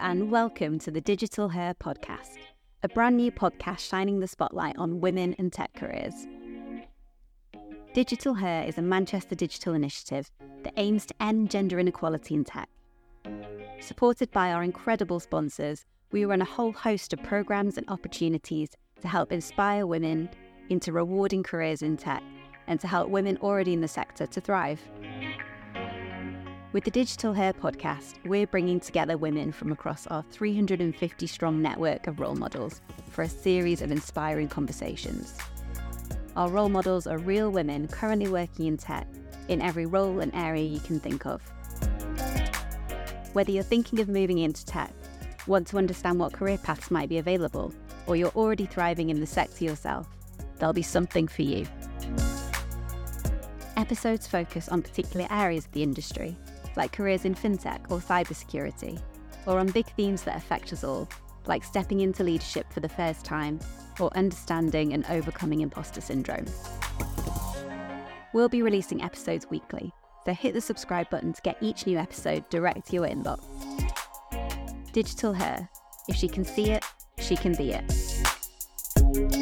and welcome to the Digital Her podcast, a brand new podcast shining the spotlight on women and tech careers. Digital Her is a Manchester digital initiative that aims to end gender inequality in tech. Supported by our incredible sponsors, we run a whole host of programs and opportunities to help inspire women into rewarding careers in tech and to help women already in the sector to thrive. With the Digital Her podcast, we're bringing together women from across our 350 strong network of role models for a series of inspiring conversations. Our role models are real women currently working in tech in every role and area you can think of. Whether you're thinking of moving into tech, want to understand what career paths might be available, or you're already thriving in the sector yourself, there'll be something for you. Episodes focus on particular areas of the industry, like careers in fintech or cybersecurity, or on big themes that affect us all, like stepping into leadership for the first time or understanding and overcoming imposter syndrome. We'll be releasing episodes weekly, so hit the subscribe button to get each new episode direct to your inbox. Digital Her. If she can see it, she can be it.